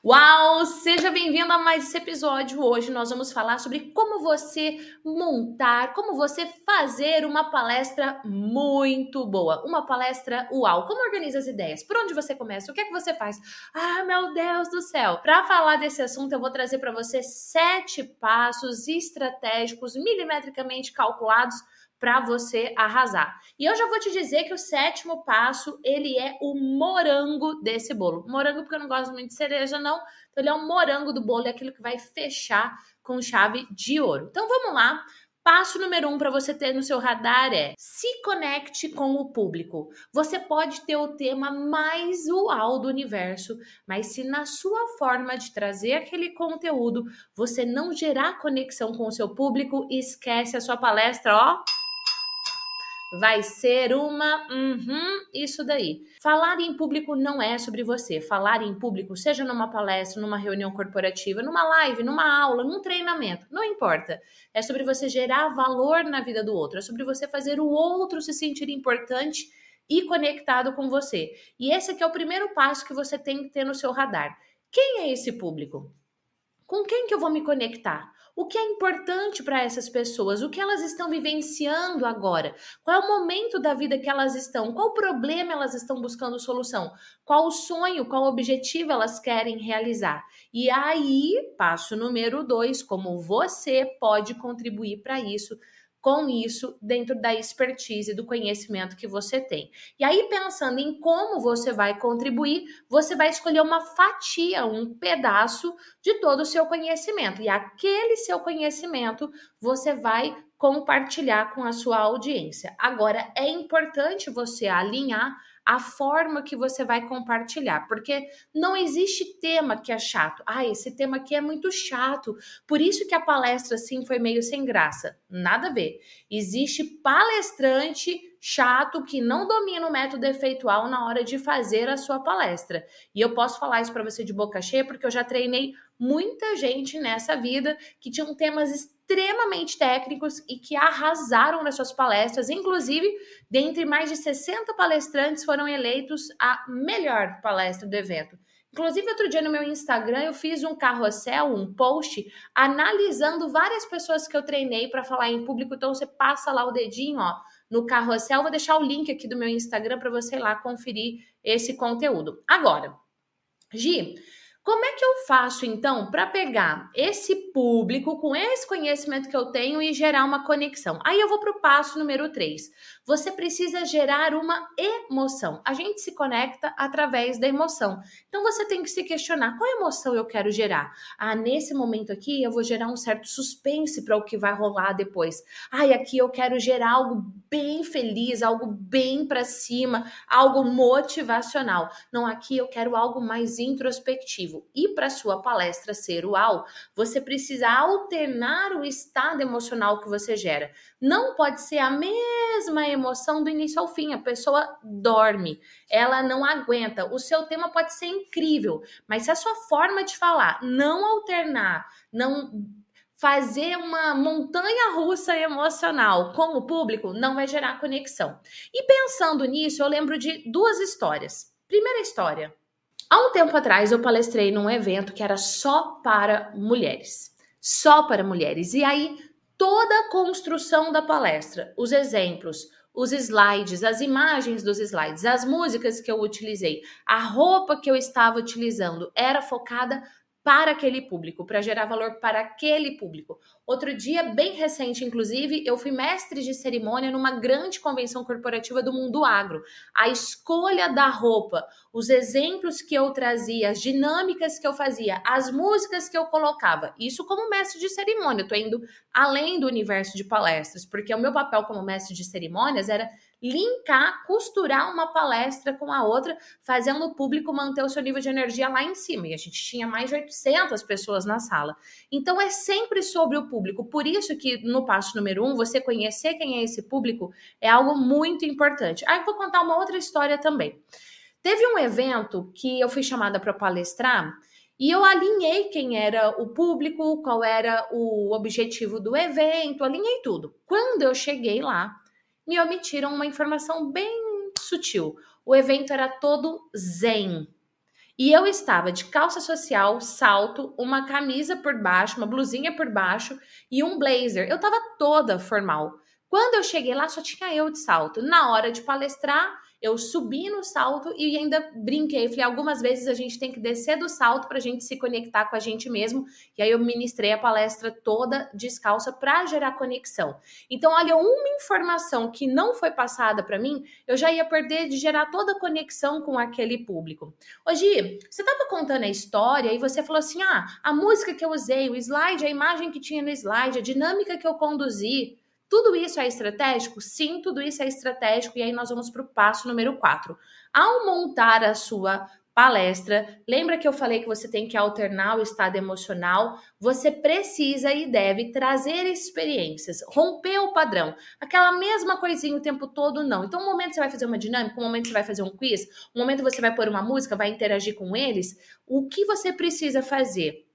Uau! Seja bem-vindo a mais esse episódio. Hoje nós vamos falar sobre como você montar, como você fazer uma palestra muito boa. Uma palestra uau! Como organiza as ideias? Por onde você começa? O que é que você faz? Ah, meu Deus do céu! Para falar desse assunto, eu vou trazer para você sete passos estratégicos, milimetricamente calculados para você arrasar. E eu já vou te dizer que o sétimo passo, ele é o morango desse bolo. Morango porque eu não gosto muito de cereja não, então ele é o morango do bolo, é aquilo que vai fechar com chave de ouro. Então vamos lá. Passo número um para você ter no seu radar é se conecte com o público. Você pode ter o tema mais uau do universo, mas se na sua forma de trazer aquele conteúdo você não gerar conexão com o seu público, esquece a sua palestra, ó vai ser uma uhum, isso daí. Falar em público não é sobre você. Falar em público, seja numa palestra, numa reunião corporativa, numa live, numa aula, num treinamento, não importa. É sobre você gerar valor na vida do outro, é sobre você fazer o outro se sentir importante e conectado com você. E esse aqui é o primeiro passo que você tem que ter no seu radar. Quem é esse público? Quem que eu vou me conectar? O que é importante para essas pessoas? O que elas estão vivenciando agora? Qual é o momento da vida que elas estão? Qual problema elas estão buscando solução? Qual o sonho, qual o objetivo elas querem realizar? E aí, passo número dois, como você pode contribuir para isso com isso dentro da expertise, do conhecimento que você tem. E aí, pensando em como você vai contribuir, você vai escolher uma fatia, um pedaço de todo o seu conhecimento. E aquele seu conhecimento você vai compartilhar com a sua audiência. Agora, é importante você alinhar a forma que você vai compartilhar, porque não existe tema que é chato. Ah, esse tema aqui é muito chato, por isso que a palestra assim foi meio sem graça. Nada a ver. Existe palestrante chato que não domina o método efeitual na hora de fazer a sua palestra. E eu posso falar isso para você de boca cheia porque eu já treinei muita gente nessa vida que tinham temas extremamente técnicos e que arrasaram nas suas palestras. Inclusive, dentre mais de 60 palestrantes, foram eleitos a melhor palestra do evento. Inclusive, outro dia no meu Instagram eu fiz um carrossel, um post, analisando várias pessoas que eu treinei para falar em público. Então, você passa lá o dedinho ó, no carrossel. Vou deixar o link aqui do meu Instagram para você ir lá conferir esse conteúdo. Agora, Gi, como é que eu faço então para pegar esse público com esse conhecimento que eu tenho e gerar uma conexão? Aí eu vou para o passo número 3. Você precisa gerar uma emoção. A gente se conecta através da emoção. Então você tem que se questionar qual emoção eu quero gerar. Ah, nesse momento aqui eu vou gerar um certo suspense para o que vai rolar depois. Ah, e aqui eu quero gerar algo bem feliz, algo bem para cima, algo motivacional. Não, aqui eu quero algo mais introspectivo. E para sua palestra ser uau, você precisa alternar o estado emocional que você gera. Não pode ser a mesma emoção do início ao fim. A pessoa dorme, ela não aguenta. O seu tema pode ser incrível, mas se a sua forma de falar não alternar, não fazer uma montanha russa emocional com o público, não vai gerar conexão. E pensando nisso, eu lembro de duas histórias. Primeira história. Há um tempo atrás eu palestrei num evento que era só para mulheres. Só para mulheres. E aí toda a construção da palestra, os exemplos, os slides, as imagens dos slides, as músicas que eu utilizei, a roupa que eu estava utilizando era focada para aquele público, para gerar valor para aquele público. Outro dia, bem recente, inclusive, eu fui mestre de cerimônia numa grande convenção corporativa do mundo agro. A escolha da roupa, os exemplos que eu trazia, as dinâmicas que eu fazia, as músicas que eu colocava, isso como mestre de cerimônia. Tô indo além do universo de palestras, porque o meu papel como mestre de cerimônias era linkar, costurar uma palestra com a outra, fazendo o público manter o seu nível de energia lá em cima. E a gente tinha mais de 800 pessoas na sala. Então é sempre sobre o público. Por isso que no passo número um, você conhecer quem é esse público é algo muito importante. Aí eu vou contar uma outra história também. Teve um evento que eu fui chamada para palestrar e eu alinhei quem era o público, qual era o objetivo do evento, alinhei tudo. Quando eu cheguei lá, me omitiram uma informação bem sutil. O evento era todo zen. E eu estava de calça social, salto, uma camisa por baixo, uma blusinha por baixo e um blazer. Eu estava toda formal. Quando eu cheguei lá, só tinha eu de salto. Na hora de palestrar, eu subi no salto e ainda brinquei. Falei, algumas vezes a gente tem que descer do salto para a gente se conectar com a gente mesmo. E aí eu ministrei a palestra toda descalça para gerar conexão. Então, olha, uma informação que não foi passada para mim, eu já ia perder de gerar toda a conexão com aquele público. Hoje, você estava contando a história e você falou assim: ah, a música que eu usei, o slide, a imagem que tinha no slide, a dinâmica que eu conduzi. Tudo isso é estratégico? Sim, tudo isso é estratégico. E aí nós vamos para o passo número 4. Ao montar a sua palestra, lembra que eu falei que você tem que alternar o estado emocional? Você precisa e deve trazer experiências, romper o padrão. Aquela mesma coisinha o tempo todo, não. Então, um momento você vai fazer uma dinâmica, um momento você vai fazer um quiz, um momento você vai pôr uma música, vai interagir com eles. O que você precisa fazer?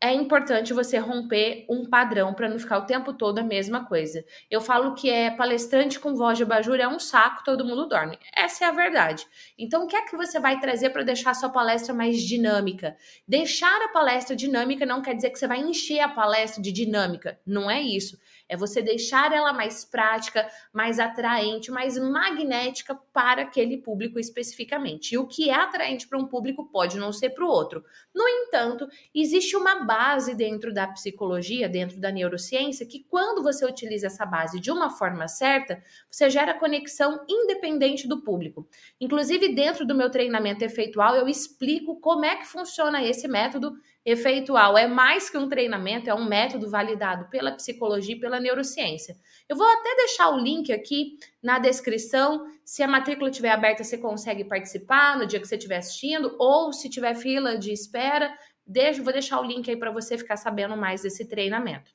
É importante você romper um padrão para não ficar o tempo todo a mesma coisa. Eu falo que é palestrante com voz de abajur é um saco, todo mundo dorme. Essa é a verdade. Então, o que é que você vai trazer para deixar a sua palestra mais dinâmica? Deixar a palestra dinâmica não quer dizer que você vai encher a palestra de dinâmica. Não é isso. É você deixar ela mais prática, mais atraente, mais magnética para aquele público especificamente. E o que é atraente para um público pode não ser para o outro. No entanto, existe uma base dentro da psicologia, dentro da neurociência, que quando você utiliza essa base de uma forma certa, você gera conexão independente do público. Inclusive, dentro do meu treinamento efeitual, eu explico como é que funciona esse método efeitual é mais que um treinamento, é um método validado pela psicologia e pela neurociência. Eu vou até deixar o link aqui na descrição. Se a matrícula estiver aberta, você consegue participar no dia que você estiver assistindo, ou se tiver fila de espera, deixo, vou deixar o link aí para você ficar sabendo mais desse treinamento.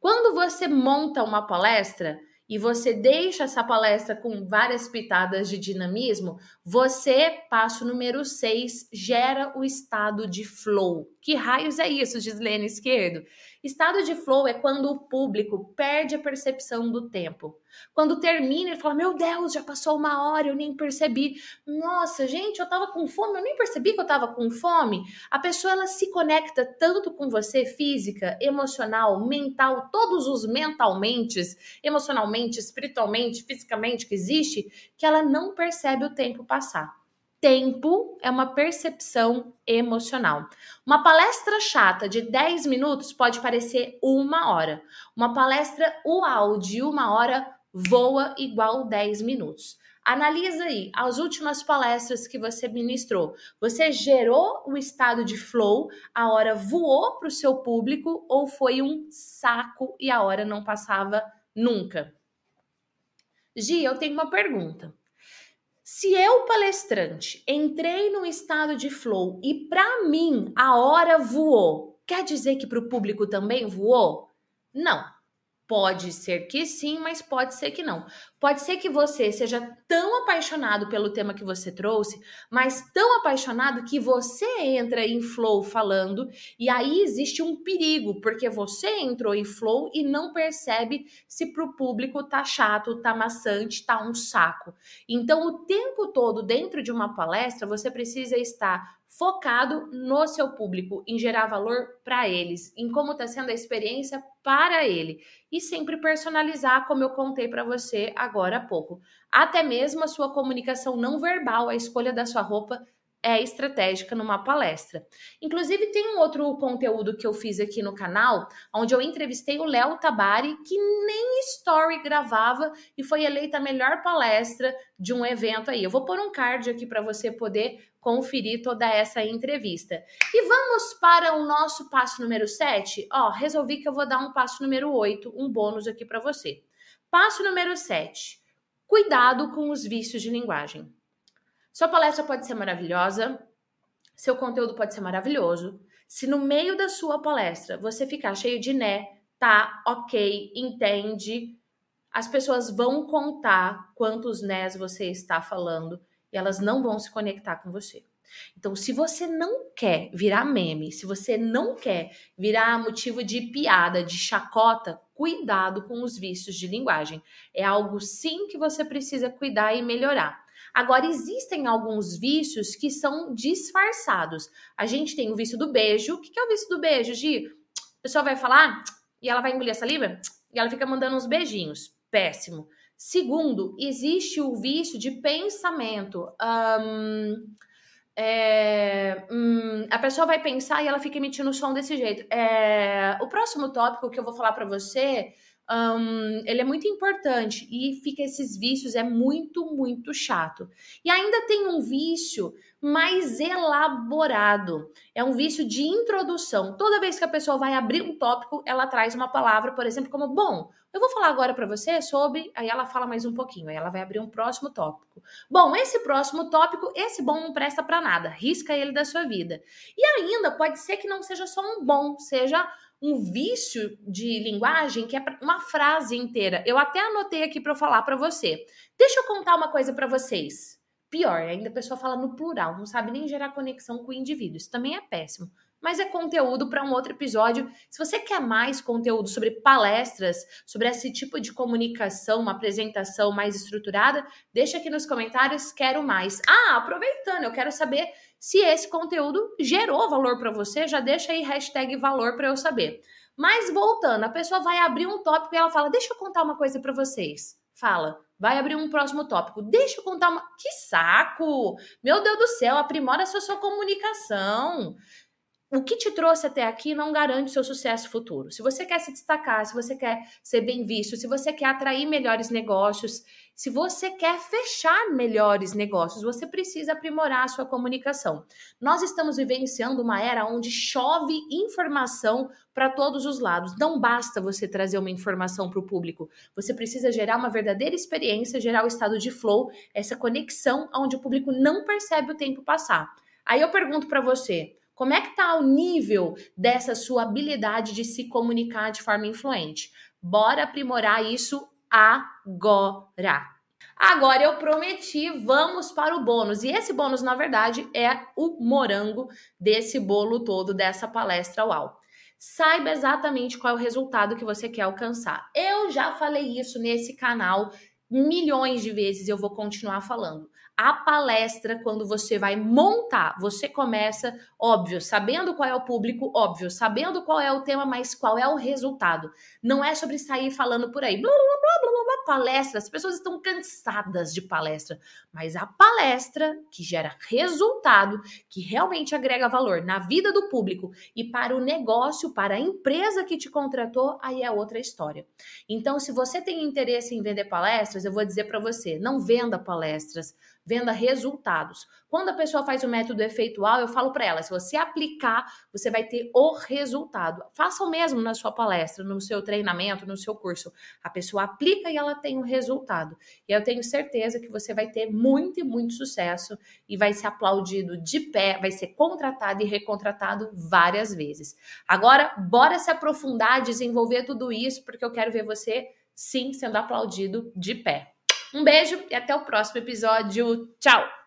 Quando você monta uma palestra, e você deixa essa palestra com várias pitadas de dinamismo, você, passo número 6, gera o estado de flow. Que raios é isso, Gislene Esquerdo? Estado de flow é quando o público perde a percepção do tempo. Quando termina, ele fala: Meu Deus, já passou uma hora, eu nem percebi. Nossa, gente, eu tava com fome, eu nem percebi que eu tava com fome. A pessoa ela se conecta tanto com você, física, emocional, mental, todos os mentalmente, emocionalmente, espiritualmente, fisicamente que existe, que ela não percebe o tempo passar. Tempo é uma percepção emocional. Uma palestra chata de 10 minutos pode parecer uma hora. Uma palestra uau de uma hora voa igual 10 minutos. Analisa aí as últimas palestras que você ministrou. Você gerou o estado de flow, a hora voou para o seu público ou foi um saco e a hora não passava nunca? Gi, eu tenho uma pergunta. Se eu, palestrante, entrei num estado de flow e para mim a hora voou, quer dizer que para o público também voou? Não. Pode ser que sim, mas pode ser que não. Pode ser que você seja tão apaixonado pelo tema que você trouxe, mas tão apaixonado que você entra em flow falando, e aí existe um perigo, porque você entrou em flow e não percebe se para o público tá chato, tá maçante, tá um saco. Então, o tempo todo dentro de uma palestra, você precisa estar focado no seu público, em gerar valor para eles, em como está sendo a experiência para ele e sempre personalizar, como eu contei para você agora há pouco. Até mesmo a sua comunicação não verbal, a escolha da sua roupa é estratégica numa palestra. Inclusive, tem um outro conteúdo que eu fiz aqui no canal, onde eu entrevistei o Léo Tabari, que nem story gravava e foi eleita a melhor palestra de um evento aí. Eu vou pôr um card aqui para você poder conferir toda essa entrevista. E vamos para o nosso passo número 7. Ó, resolvi que eu vou dar um passo número 8, um bônus aqui para você. Passo número 7. Cuidado com os vícios de linguagem. Sua palestra pode ser maravilhosa, seu conteúdo pode ser maravilhoso. Se no meio da sua palestra você ficar cheio de né, tá, ok, entende, as pessoas vão contar quantos nés você está falando e elas não vão se conectar com você. Então, se você não quer virar meme, se você não quer virar motivo de piada, de chacota, cuidado com os vícios de linguagem. É algo sim que você precisa cuidar e melhorar. Agora, existem alguns vícios que são disfarçados. A gente tem o vício do beijo. O que é o vício do beijo, Gi? A pessoa vai falar e ela vai engolir a saliva e ela fica mandando uns beijinhos. Péssimo. Segundo, existe o vício de pensamento. Um, é, hum, a pessoa vai pensar e ela fica emitindo som desse jeito. É, o próximo tópico que eu vou falar para você, um, ele é muito importante e fica esses vícios, é muito, muito chato. E ainda tem um vício mais elaborado. É um vício de introdução. Toda vez que a pessoa vai abrir um tópico, ela traz uma palavra, por exemplo, como bom. Eu vou falar agora para você sobre. Aí ela fala mais um pouquinho. Aí ela vai abrir um próximo tópico. Bom, esse próximo tópico, esse bom não presta para nada. Risca ele da sua vida. E ainda pode ser que não seja só um bom, seja um vício de linguagem que é uma frase inteira. Eu até anotei aqui para falar para você. Deixa eu contar uma coisa para vocês. Pior, ainda a pessoa fala no plural, não sabe nem gerar conexão com o indivíduo. Isso também é péssimo. Mas é conteúdo para um outro episódio. Se você quer mais conteúdo sobre palestras, sobre esse tipo de comunicação, uma apresentação mais estruturada, deixa aqui nos comentários, quero mais. Ah, aproveitando, eu quero saber se esse conteúdo gerou valor para você, já deixa aí hashtag valor para eu saber. Mas voltando, a pessoa vai abrir um tópico e ela fala: Deixa eu contar uma coisa para vocês. Fala, vai abrir um próximo tópico. Deixa eu contar uma. Que saco! Meu Deus do céu, aprimora essa sua comunicação. O que te trouxe até aqui não garante seu sucesso futuro. Se você quer se destacar, se você quer ser bem visto, se você quer atrair melhores negócios, se você quer fechar melhores negócios, você precisa aprimorar a sua comunicação. Nós estamos vivenciando uma era onde chove informação para todos os lados. Não basta você trazer uma informação para o público. Você precisa gerar uma verdadeira experiência, gerar o estado de flow, essa conexão onde o público não percebe o tempo passar. Aí eu pergunto para você, como é que está o nível dessa sua habilidade de se comunicar de forma influente? Bora aprimorar isso agora. Agora eu prometi, vamos para o bônus. E esse bônus, na verdade, é o morango desse bolo todo, dessa palestra UAU. Saiba exatamente qual é o resultado que você quer alcançar. Eu já falei isso nesse canal milhões de vezes, eu vou continuar falando a palestra, quando você vai montar, você começa, óbvio, sabendo qual é o público, óbvio, sabendo qual é o tema, mas qual é o resultado. Não é sobre sair falando por aí, blá, blá, blá, blá, blá, palestra. As pessoas estão cansadas de palestra, mas a palestra que gera resultado, que realmente agrega valor na vida do público e para o negócio, para a empresa que te contratou, aí é outra história. Então, se você tem interesse em vender palestras, eu vou dizer para você, não venda palestras venda resultados. Quando a pessoa faz o método efeitual, eu falo para ela: se você aplicar, você vai ter o resultado. Faça o mesmo na sua palestra, no seu treinamento, no seu curso. A pessoa aplica e ela tem o resultado. E eu tenho certeza que você vai ter muito e muito sucesso e vai ser aplaudido de pé, vai ser contratado e recontratado várias vezes. Agora, bora se aprofundar, desenvolver tudo isso, porque eu quero ver você sim sendo aplaudido de pé. Um beijo e até o próximo episódio. Tchau!